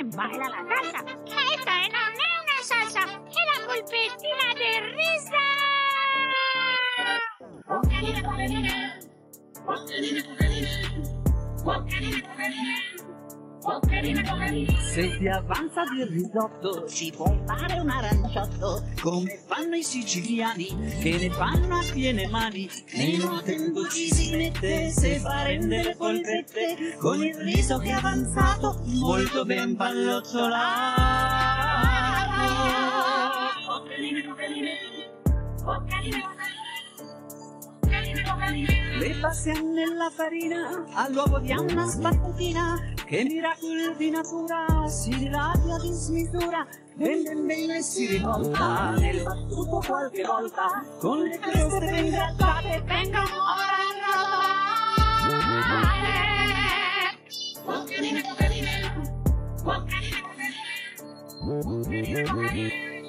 embala la salsa. Esta no é una salsa, é la polpettina de risa. Bocadina con harina, bocadina con harina, bocadina con harina. Se ti avanza di risotto ci puoi fare un aranciotto come fanno i siciliani che ne fanno a piene mani meno tempo ci si mette se fa rendere polpette con il riso che è avanzato molto ben pallottolato Boccarina, boccarina, boccarina, boccarina, boccarina. Le passiamo nella farina all'uovo diamo una sbattutina che miracolo di natura si irradia di smisura ben ben ben e si rivolta nel battuto qualche volta con le creste ben grattate vengono ora a rotolare. Boccarina, boccarina, boccarina, boccarina, boccarina, boccarina.